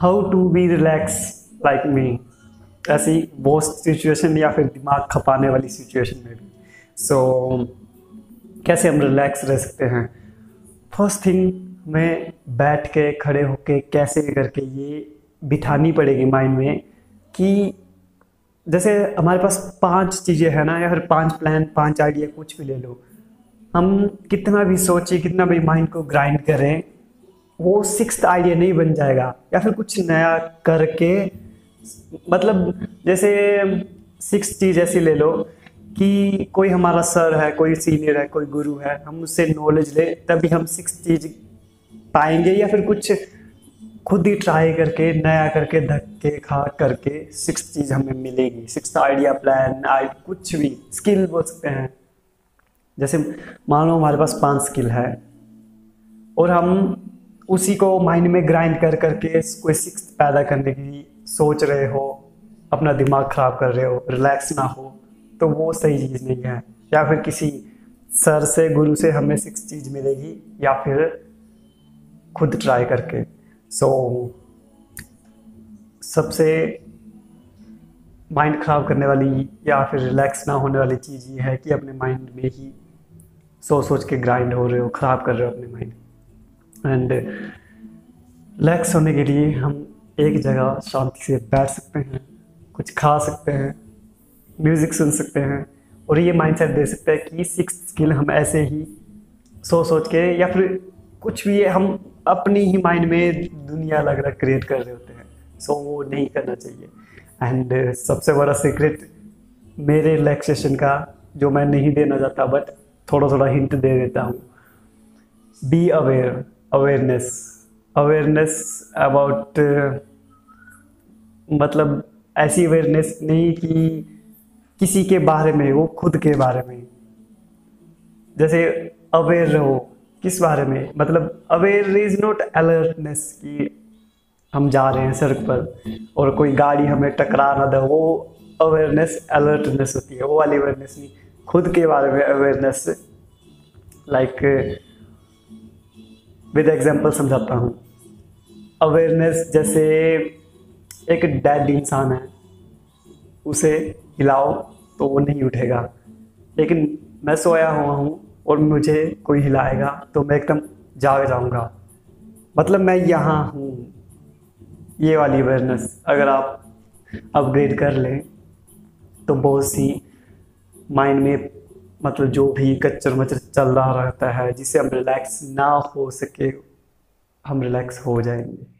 How to be relax like me ऐसी वो situation या फिर दिमाग खपाने वाली सिचुएशन में भी। सो so, कैसे हम रिलैक्स रह सकते हैं? फ़र्स्ट थिंग हमें बैठ के खड़े होके कैसे करके ये बिठानी पड़ेगी माइंड में कि जैसे हमारे पास पाँच चीज़ें हैं ना या फिर पाँच प्लान पाँच आइडिया कुछ भी ले लो। हम कितना भी सोचें कितना भी माइंड को ग्राइंड करें वो सिक्स आइडिया नहीं बन जाएगा। या फिर कुछ नया करके मतलब जैसे सिक्स चीज़ ऐसी ले लो कि कोई हमारा सर है, कोई सीनियर है, कोई गुरु है, हम उससे नॉलेज ले, तभी हम सिक्स चीज़ पाएँगे या फिर कुछ खुद ही ट्राई करके, नया करके, धक्के खा करके सिक्स चीज़ हमें मिलेगी। सिक्स आइडिया प्लान आई कुछ भी स्किल बोल सकते हैं। जैसे मान लो हमारे पास पाँच स्किल है और हम उसी को माइंड में ग्राइंड कर करके कोई सिक्स पैदा करने की सोच रहे हो अपना दिमाग ख़राब कर रहे हो रिलैक्स ना हो तो वो सही चीज़ नहीं है। या फिर किसी सर से गुरु से हमें सिक्स चीज़ मिलेगी या फिर खुद ट्राई करके। सो so, सबसे माइंड ख़राब करने वाली या फिर रिलैक्स ना होने वाली चीज़ ये है कि अपने माइंड में ही सोच सोच के ग्राइंड हो रहे हो ख़राब कर रहे हो अपने माइंड एंड रिलैक्स होने के लिए हम एक जगह शांति से बैठ सकते हैं कुछ खा सकते हैं म्यूज़िक सुन सकते हैं और ये माइंडसेट दे सकते हैं कि सिक्स स्किल हम ऐसे ही सोच सोच के या फिर कुछ भी हम अपनी ही माइंड में दुनिया अलग अलग क्रिएट कर रहे होते हैं। सो so, वो नहीं करना चाहिए। एंड सबसे बड़ा सीक्रेट मेरे रिलैक्सेशन का जो मैं नहीं देना चाहता बट थोड़ा थोड़ा हिंट दे देता हूँ। Be aware awareness awareness about मतलब ऐसी अवेयरनेस नहीं कि किसी के बारे में, वो खुद के बारे में। जैसे अवेयर रहो, किस बारे में? मतलब अवेयर इज़ नॉट अलर्टनेस कि हम जा रहे हैं सड़क पर और कोई गाड़ी हमें टकरा ना दे। वो अवेयरनेस अलर्टनेस होती है। वो वाली अवेयरनेस नहीं। खुद के बारे में अवेयरनेस लाइक विद एग्जांपल समझाता हूँ। अवेयरनेस जैसे एक डेड इंसान है, उसे हिलाओ तो वो नहीं उठेगा। लेकिन मैं सोया हुआ हूँ और मुझे कोई हिलाएगा तो मैं एकदम जाग जाऊँगा। मतलब मैं यहाँ हूँ। ये वाली अवेयरनेस अगर आप अपग्रेड कर लें तो बहुत सी माइंड में मतलब जो भी कच्चर मच्चर चल रहा रहता है, जिससे हम रिलैक्स ना हो सके, हम रिलैक्स हो जाएँगे।